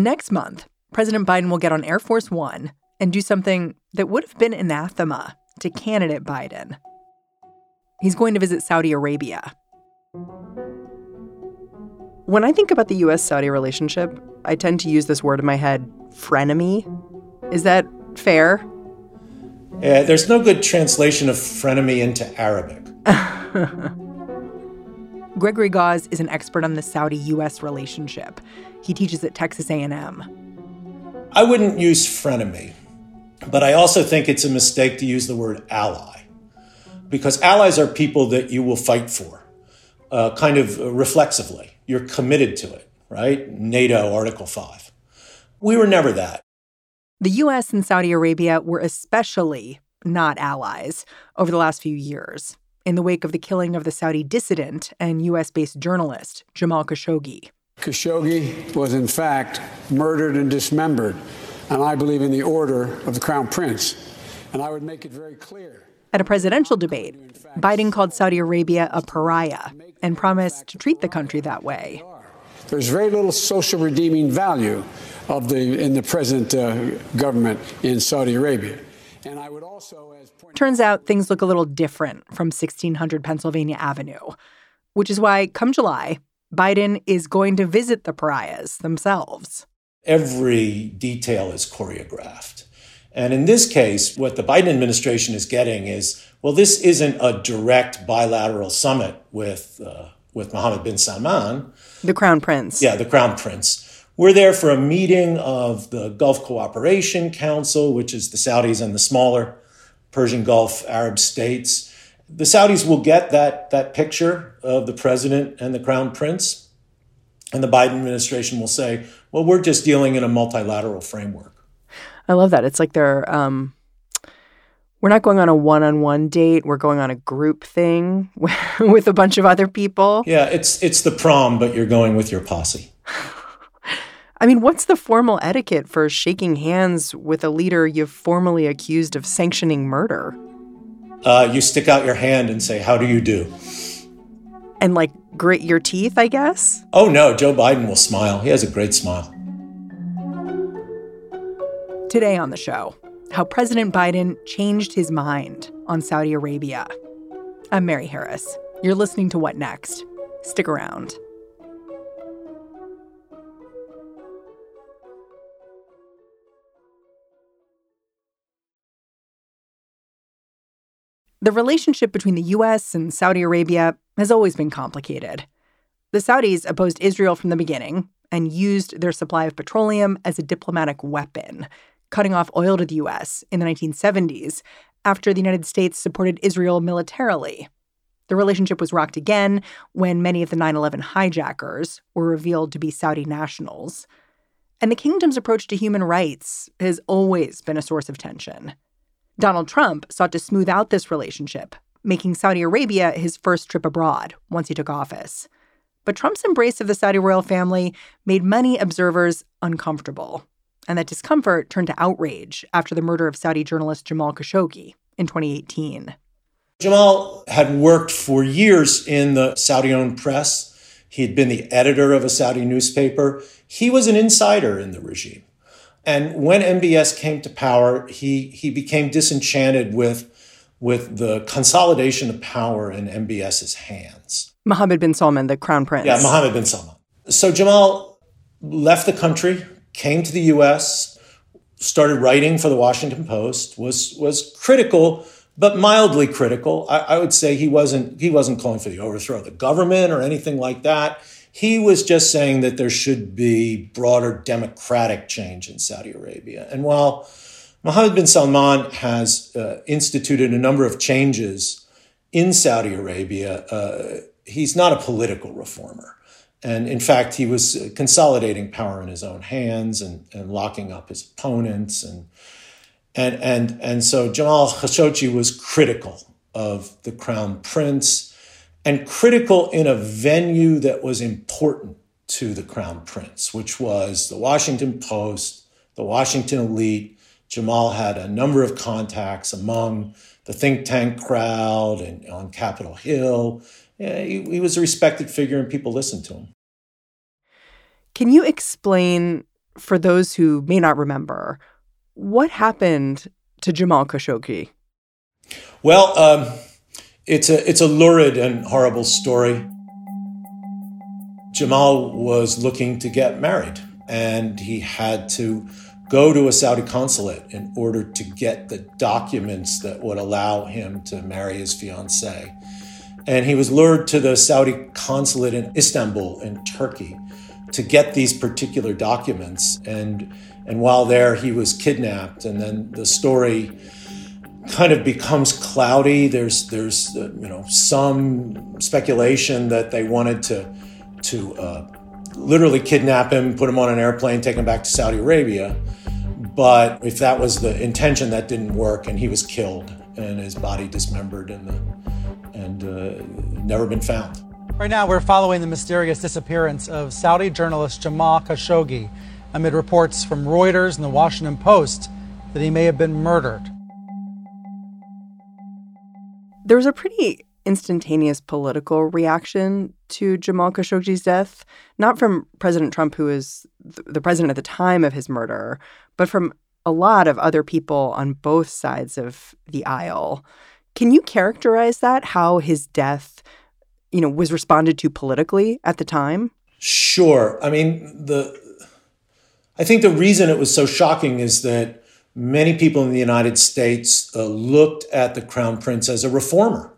Next month, President Biden will get on Air Force One and do something that would have been anathema to candidate Biden. He's going to visit Saudi Arabia. When I think about the US Saudi relationship, I tend to use this word in my head, frenemy. Is that fair? Uh, there's no good translation of frenemy into Arabic. Gregory Gause is an expert on the Saudi-US relationship. He teaches at Texas A&M. I wouldn't use frenemy, but I also think it's a mistake to use the word ally, because allies are people that you will fight for, uh, kind of reflexively. You're committed to it, right? NATO Article 5. We were never that. The U.S. and Saudi Arabia were especially not allies over the last few years in the wake of the killing of the Saudi dissident and U.S. based journalist Jamal Khashoggi. Khashoggi was, in fact, murdered and dismembered, and I believe in the order of the Crown Prince. And I would make it very clear. At a presidential debate, Biden called Saudi Arabia a pariah and promised to treat the country that way. There's very little social redeeming value of the in the present uh, government in Saudi Arabia. And I would also, as turns out, things look a little different from 1600 Pennsylvania Avenue, which is why, come July, Biden is going to visit the pariahs themselves. Every detail is choreographed. And in this case, what the Biden administration is getting is well, this isn't a direct bilateral summit with, uh, with Mohammed bin Salman. The Crown Prince. Yeah, the Crown Prince. We're there for a meeting of the Gulf Cooperation Council, which is the Saudis and the smaller Persian Gulf Arab states. The Saudis will get that, that picture of the president and the crown prince. And the Biden administration will say, well, we're just dealing in a multilateral framework. I love that. It's like they're, um, we're not going on a one on one date. We're going on a group thing with a bunch of other people. Yeah, it's, it's the prom, but you're going with your posse. I mean, what's the formal etiquette for shaking hands with a leader you've formally accused of sanctioning murder? Uh, you stick out your hand and say, How do you do? And like grit your teeth, I guess? Oh, no. Joe Biden will smile. He has a great smile. Today on the show, how President Biden changed his mind on Saudi Arabia. I'm Mary Harris. You're listening to What Next? Stick around. The relationship between the U.S. and Saudi Arabia has always been complicated. The Saudis opposed Israel from the beginning and used their supply of petroleum as a diplomatic weapon, cutting off oil to the U.S. in the 1970s after the United States supported Israel militarily. The relationship was rocked again when many of the 9 11 hijackers were revealed to be Saudi nationals. And the kingdom's approach to human rights has always been a source of tension. Donald Trump sought to smooth out this relationship, making Saudi Arabia his first trip abroad once he took office. But Trump's embrace of the Saudi royal family made many observers uncomfortable. And that discomfort turned to outrage after the murder of Saudi journalist Jamal Khashoggi in 2018. Jamal had worked for years in the Saudi owned press. He had been the editor of a Saudi newspaper. He was an insider in the regime. And when MBS came to power, he, he became disenchanted with, with the consolidation of power in MBS's hands. Mohammed bin Salman, the crown prince. Yeah, Mohammed bin Salman. So Jamal left the country, came to the US, started writing for the Washington Post, was, was critical, but mildly critical. I, I would say he wasn't, he wasn't calling for the overthrow of the government or anything like that. He was just saying that there should be broader democratic change in Saudi Arabia. And while Mohammed bin Salman has uh, instituted a number of changes in Saudi Arabia, uh, he's not a political reformer. And in fact, he was consolidating power in his own hands and, and locking up his opponents. And, and, and, and so Jamal Khashoggi was critical of the crown prince and critical in a venue that was important to the crown prince, which was the Washington Post, the Washington elite. Jamal had a number of contacts among the think tank crowd and on Capitol Hill. Yeah, he, he was a respected figure and people listened to him. Can you explain for those who may not remember, what happened to Jamal Khashoggi? Well, um, it's a it's a lurid and horrible story. Jamal was looking to get married, and he had to go to a Saudi consulate in order to get the documents that would allow him to marry his fiancee. And he was lured to the Saudi consulate in Istanbul, in Turkey, to get these particular documents. And, and while there, he was kidnapped. And then the story kind of becomes cloudy. There's, there's uh, you know, some speculation that they wanted to, to uh, literally kidnap him, put him on an airplane, take him back to Saudi Arabia. But if that was the intention, that didn't work, and he was killed and his body dismembered and, the, and uh, never been found. Right now, we're following the mysterious disappearance of Saudi journalist Jamal Khashoggi amid reports from Reuters and the Washington Post that he may have been murdered. There was a pretty instantaneous political reaction to Jamal Khashoggi's death, not from President Trump, who was the president at the time of his murder, but from a lot of other people on both sides of the aisle. Can you characterize that? How his death, you know, was responded to politically at the time? Sure. I mean, the I think the reason it was so shocking is that many people in the United States uh, looked at the crown prince as a reformer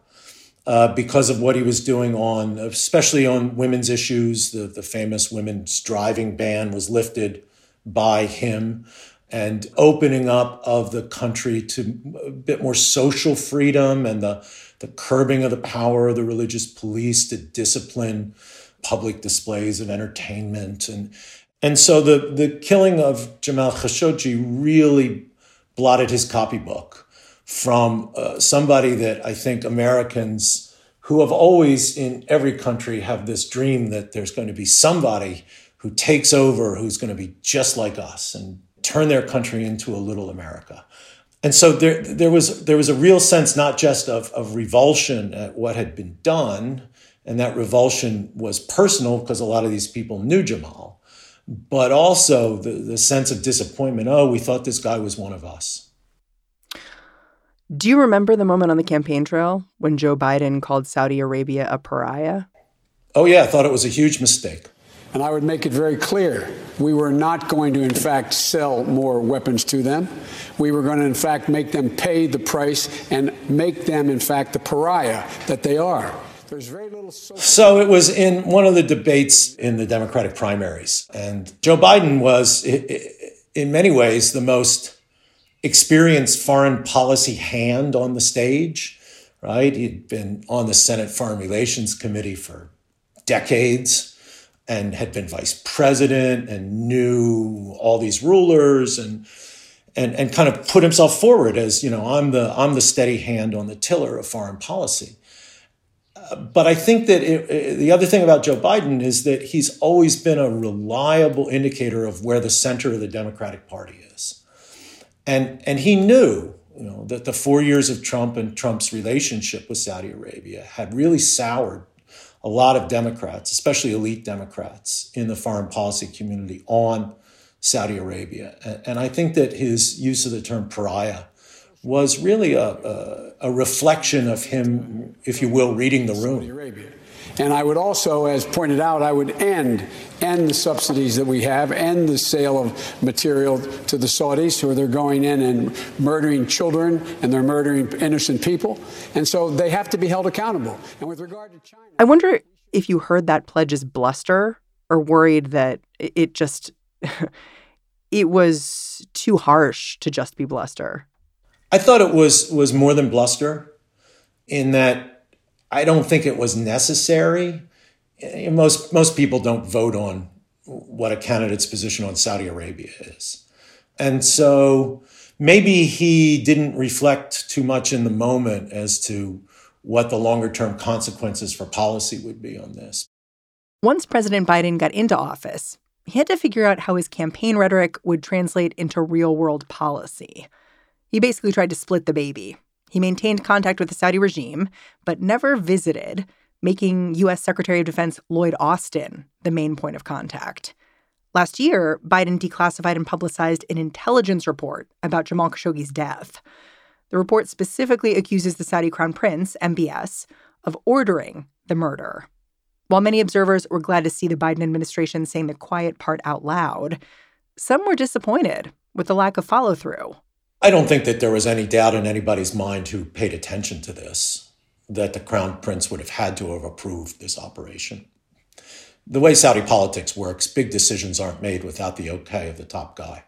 uh, because of what he was doing on, especially on women's issues. The, the famous women's driving ban was lifted by him and opening up of the country to a bit more social freedom and the, the curbing of the power of the religious police to discipline public displays of entertainment. And, and so the, the killing of Jamal Khashoggi really blotted his copybook from uh, somebody that I think Americans who have always in every country have this dream that there's going to be somebody who takes over who's going to be just like us and turn their country into a little America. And so there, there was there was a real sense not just of, of revulsion at what had been done, and that revulsion was personal because a lot of these people knew Jamal, but also the, the sense of disappointment. Oh, we thought this guy was one of us. Do you remember the moment on the campaign trail when Joe Biden called Saudi Arabia a pariah? Oh, yeah, I thought it was a huge mistake. And I would make it very clear we were not going to, in fact, sell more weapons to them. We were going to, in fact, make them pay the price and make them, in fact, the pariah that they are. So it was in one of the debates in the Democratic primaries. And Joe Biden was, in many ways, the most experienced foreign policy hand on the stage, right? He'd been on the Senate Foreign Relations Committee for decades and had been vice president and knew all these rulers and and and kind of put himself forward as you know I'm the I'm the steady hand on the tiller of foreign policy. But I think that it, it, the other thing about Joe Biden is that he's always been a reliable indicator of where the center of the Democratic Party is. And, and he knew you know, that the four years of Trump and Trump's relationship with Saudi Arabia had really soured a lot of Democrats, especially elite Democrats in the foreign policy community, on Saudi Arabia. And, and I think that his use of the term pariah was really a, a, a reflection of him, if you will, reading the room. And I would also, as pointed out, I would end end the subsidies that we have, end the sale of material to the Saudis, who they're going in and murdering children and they're murdering innocent people. And so they have to be held accountable. And with regard to China, I wonder if you heard that pledge as bluster or worried that it just it was too harsh to just be bluster. I thought it was was more than bluster in that I don't think it was necessary. Eh, most most people don't vote on what a candidate's position on Saudi Arabia is, and so maybe he didn't reflect too much in the moment as to what the longer term consequences for policy would be on this. Once President Biden got into office, he had to figure out how his campaign rhetoric would translate into real world policy. He basically tried to split the baby he maintained contact with the Saudi regime, but never visited, making U.S. Secretary of Defense Lloyd Austin the main point of contact. Last year, Biden declassified and publicized an intelligence report about Jamal Khashoggi's death. The report specifically accuses the Saudi crown prince, MBS, of ordering the murder. While many observers were glad to see the Biden administration saying the quiet part out loud, some were disappointed with the lack of follow through. I don't think that there was any doubt in anybody's mind who paid attention to this that the crown prince would have had to have approved this operation. The way Saudi politics works, big decisions aren't made without the okay of the top guy.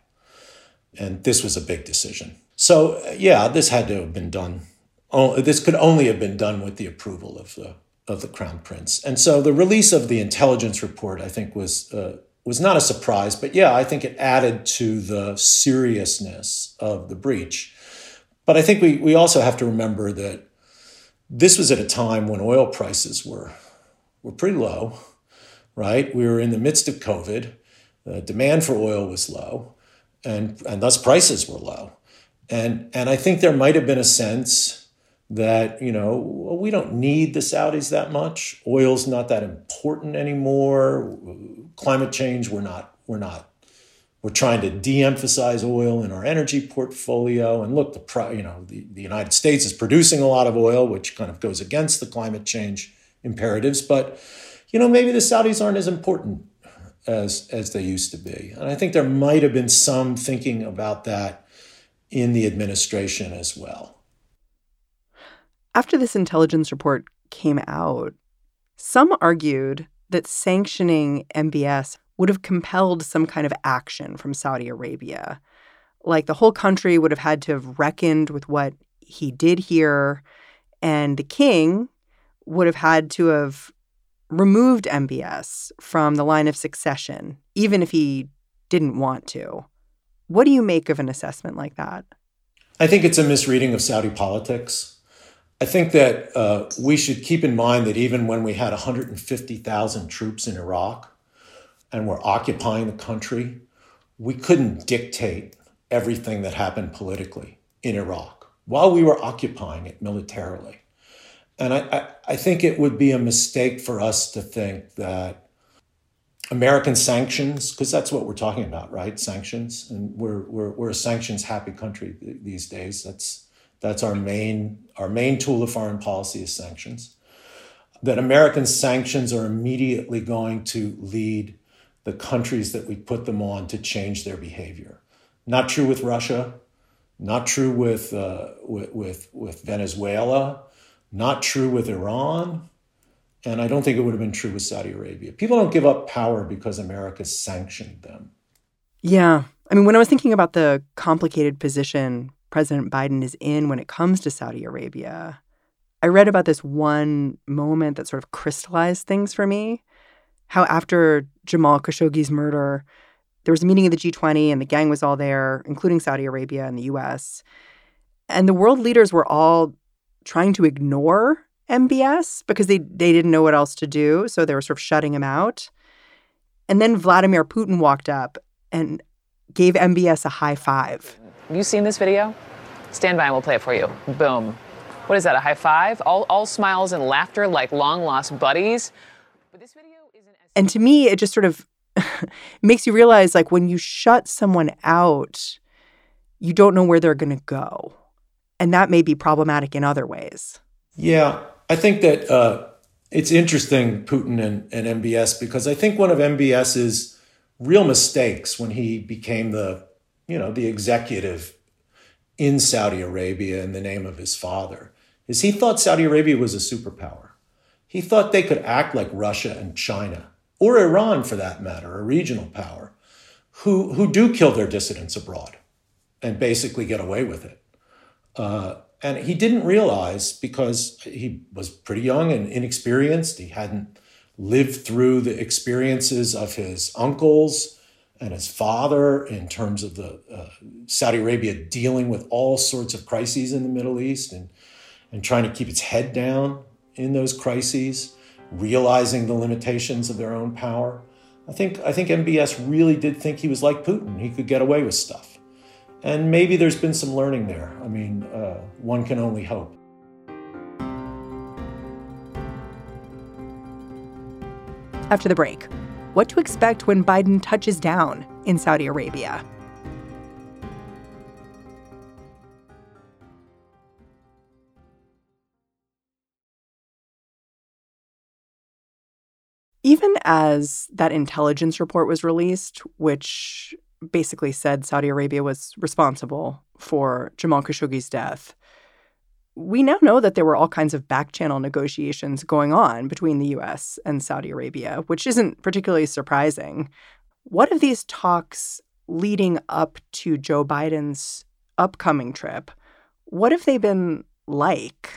And this was a big decision. So, yeah, this had to have been done. This could only have been done with the approval of the of the crown prince. And so the release of the intelligence report, I think, was uh, was not a surprise. But yeah, I think it added to the seriousness of the breach. But I think we we also have to remember that this was at a time when oil prices were were pretty low, right? We were in the midst of COVID. The demand for oil was low, and and thus prices were low. And and I think there might have been a sense that you know we don't need the Saudis that much. Oil's not that important anymore. Climate change, we're not we're not we're trying to de-emphasize oil in our energy portfolio. And look, the you know the, the United States is producing a lot of oil, which kind of goes against the climate change imperatives. But you know maybe the Saudis aren't as important as as they used to be. And I think there might have been some thinking about that in the administration as well. After this intelligence report came out, some argued that sanctioning MBS would have compelled some kind of action from Saudi Arabia. Like the whole country would have had to have reckoned with what he did here, and the king would have had to have removed MBS from the line of succession, even if he didn't want to. What do you make of an assessment like that? I think it's a misreading of Saudi politics. I think that uh, we should keep in mind that even when we had 150,000 troops in Iraq, and were occupying the country, we couldn't dictate everything that happened politically in Iraq while we were occupying it militarily. And I, I, I, think it would be a mistake for us to think that American sanctions, because that's what we're talking about, right? Sanctions. And we're, we're, we're a sanctions happy country these days. That's, that's our main, our main tool of foreign policy is sanctions. That American sanctions are immediately going to lead the countries that we put them on to change their behavior. Not true with Russia, not true with, uh, with, with, with Venezuela, not true with Iran, and I don't think it would have been true with Saudi Arabia. People don't give up power because America sanctioned them. Yeah. I mean, when I was thinking about the complicated position President Biden is in when it comes to Saudi Arabia, I read about this one moment that sort of crystallized things for me how after Jamal Khashoggi's murder, there was a meeting of the G20 and the gang was all there, including Saudi Arabia and the US. And the world leaders were all trying to ignore MBS because they, they didn't know what else to do. So they were sort of shutting him out. And then Vladimir Putin walked up and gave MBS a high five. Have you seen this video? Stand by and we'll play it for you. Boom. What is that, a high five? All, all smiles and laughter like long lost buddies. But this video and to me, it just sort of makes you realize like when you shut someone out, you don't know where they're going to go. And that may be problematic in other ways. Yeah. I think that uh, it's interesting, Putin and, and MBS, because I think one of MBS's real mistakes when he became the, you know, the executive in Saudi Arabia in the name of his father is he thought Saudi Arabia was a superpower. He thought they could act like Russia and China or Iran for that matter, a regional power, who, who do kill their dissidents abroad and basically get away with it. Uh, and he didn't realize because he was pretty young and inexperienced, he hadn't lived through the experiences of his uncles and his father in terms of the uh, Saudi Arabia dealing with all sorts of crises in the Middle East and, and trying to keep its head down in those crises realizing the limitations of their own power. I think, I think MBS really did think he was like Putin. He could get away with stuff. And maybe there's been some learning there. I mean, uh, one can only hope. After the break, what to expect when Biden touches down in Saudi Arabia. Even as that intelligence report was released, which basically said Saudi Arabia was responsible for Jamal Khashoggi's death, we now know that there were all kinds of back channel negotiations going on between the US and Saudi Arabia, which isn't particularly surprising. What of these talks leading up to Joe Biden's upcoming trip? What have they been like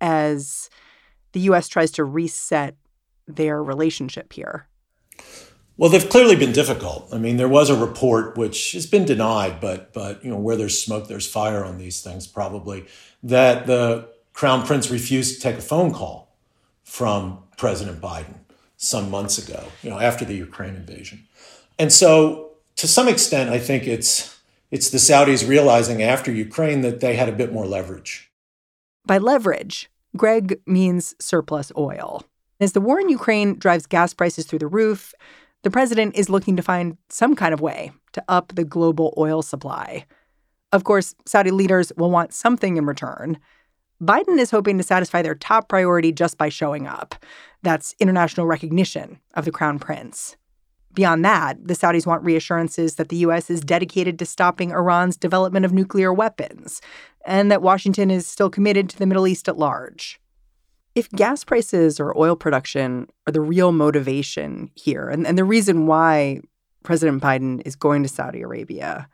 as the US tries to reset their relationship here? Well, they've clearly been difficult. I mean, there was a report which has been denied, but but you know, where there's smoke, there's fire on these things. Probably that the crown prince refused to take a phone call from President Biden some months ago. You know, after the Ukraine invasion, and so to some extent, I think it's it's the Saudis realizing after Ukraine that they had a bit more leverage. By leverage, Greg means surplus oil. As the war in Ukraine drives gas prices through the roof, the president is looking to find some kind of way to up the global oil supply. Of course, Saudi leaders will want something in return. Biden is hoping to satisfy their top priority just by showing up. That's international recognition of the crown prince. Beyond that, the Saudis want reassurances that the U.S. is dedicated to stopping Iran's development of nuclear weapons and that Washington is still committed to the Middle East at large. If gas prices or oil production are the real motivation here, and, and the reason why President Biden is going to Saudi Arabia,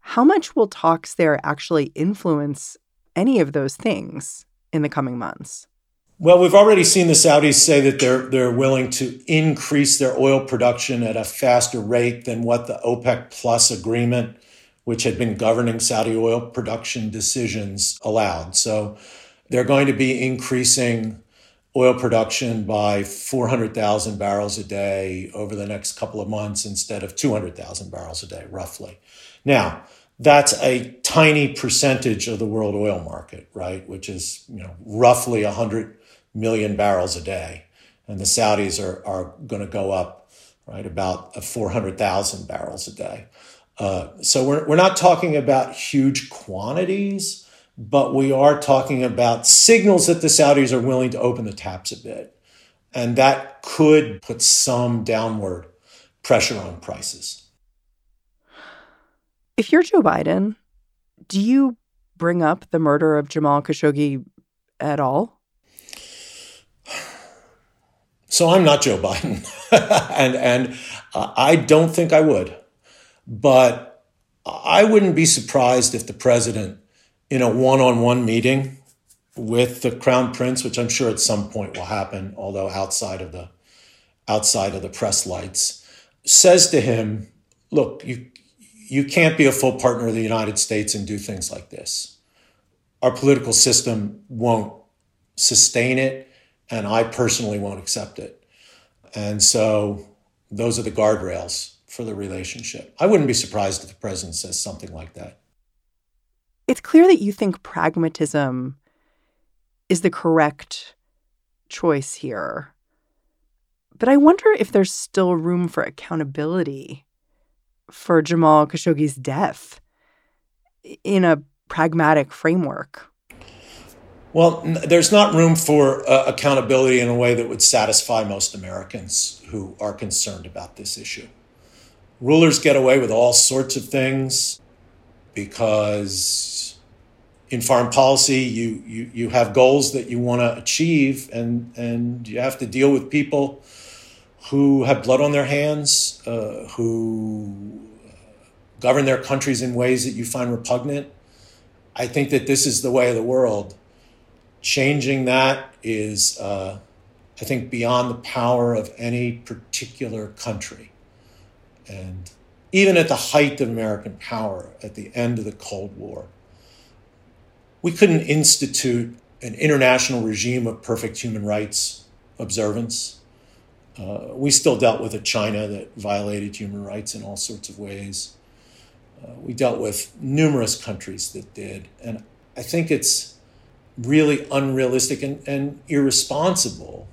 how much will talks there actually influence any of those things in the coming months? Well, we've already seen the Saudis say that they're they're willing to increase their oil production at a faster rate than what the OPEC Plus agreement, which had been governing Saudi oil production decisions, allowed. So they're going to be increasing oil production by 400,000 barrels a day over the next couple of months instead of 200,000 barrels a day, roughly. Now, that's a tiny percentage of the world oil market, right? Which is, you know, roughly 100 million barrels a day. And the Saudis are, are going to go up, right, about 400,000 barrels a day. Uh, so we're, we're not talking about huge quantities but we are talking about signals that the Saudis are willing to open the taps a bit. And that could put some downward pressure on prices. If you're Joe Biden, do you bring up the murder of Jamal Khashoggi at all? So I'm not Joe Biden, and and uh, I don't think I would, but I wouldn't be surprised if the president in a one on one meeting with the crown prince, which I'm sure at some point will happen, although outside of the outside of the press lights, says to him, look, you you can't be a full partner of the United States and do things like this. Our political system won't sustain it, and I personally won't accept it. And so those are the guardrails for the relationship. I wouldn't be surprised if the president says something like that. Clear that you think pragmatism is the correct choice here. But I wonder if there's still room for accountability for Jamal Khashoggi's death in a pragmatic framework. Well, there's not room for uh, accountability in a way that would satisfy most Americans who are concerned about this issue. Rulers get away with all sorts of things because in foreign policy, you, you, you have goals that you want to achieve, and, and you have to deal with people who have blood on their hands, uh, who govern their countries in ways that you find repugnant. I think that this is the way of the world. Changing that is, uh, I think, beyond the power of any particular country. And even at the height of American power, at the end of the Cold War, we couldn't institute an international regime of perfect human rights observance. Uh, we still dealt with a China that violated human rights in all sorts of ways. Uh, we dealt with numerous countries that did. And I think it's really unrealistic and, and irresponsible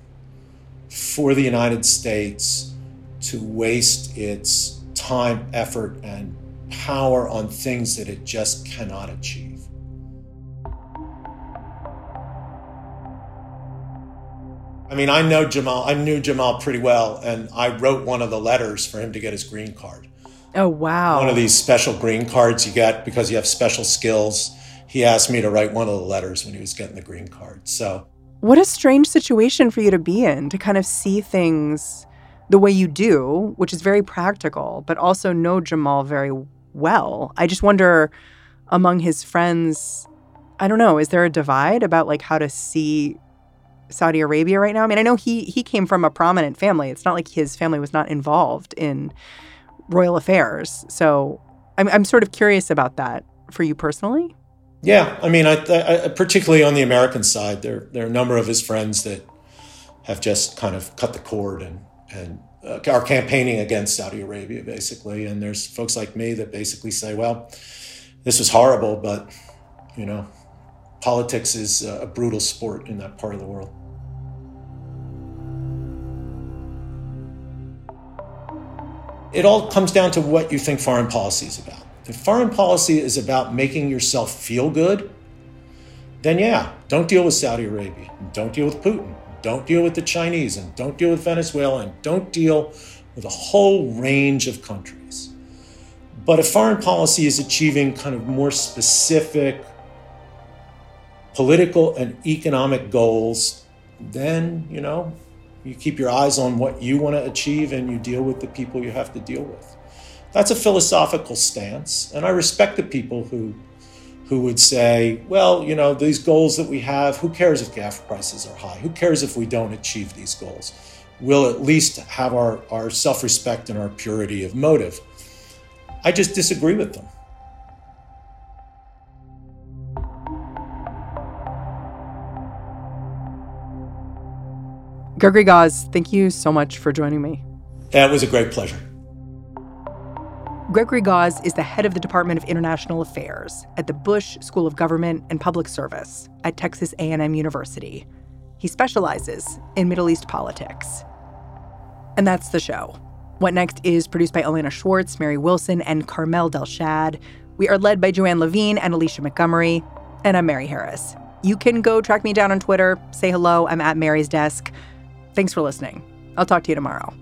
for the United States to waste its time, effort, and power on things that it just cannot achieve. I mean, I know Jamal, I knew Jamal pretty well, and I wrote one of the letters for him to get his green card. Oh, wow. One of these special green cards you get because you have special skills. He asked me to write one of the letters when he was getting the green card. So, what a strange situation for you to be in to kind of see things the way you do, which is very practical, but also know Jamal very well. I just wonder among his friends, I don't know, is there a divide about like how to see Saudi Arabia right now? I mean, I know he he came from a prominent family. It's not like his family was not involved in royal affairs. So I'm I'm sort of curious about that for you personally. Yeah, I mean, I, I, particularly on the American side, there there are a number of his friends that have just kind of cut the cord and and uh, are campaigning against Saudi Arabia, basically. And there's folks like me that basically say, well, this was horrible, but, you know, politics is uh, a brutal sport in that part of the world. It all comes down to what you think foreign policy is about. If foreign policy is about making yourself feel good, then yeah, don't deal with Saudi Arabia. Don't deal with Putin. Don't deal with the Chinese and don't deal with Venezuela and don't deal with a whole range of countries. But if foreign policy is achieving kind of more specific political and economic goals, then, you know, you keep your eyes on what you want to achieve and you deal with the people you have to deal with. That's a philosophical stance, and I respect the people who who would say, well, you know, these goals that we have, who cares if gas prices are high? Who cares if we don't achieve these goals? We'll at least have our, our self respect and our purity of motive. I just disagree with them. Gregory Gause, thank you so much for joining me. That was a great pleasure. Gregory Gause is the head of the Department of International Affairs at the Bush School of Government and Public Service at Texas A&M University. He specializes in Middle East politics. And that's the show. What Next is produced by Elena Schwartz, Mary Wilson, and Carmel Delshad. We are led by Joanne Levine and Alicia Montgomery. And I'm Mary Harris. You can go track me down on Twitter, say hello. I'm at Mary's desk. Thanks for listening. I'll talk to you tomorrow.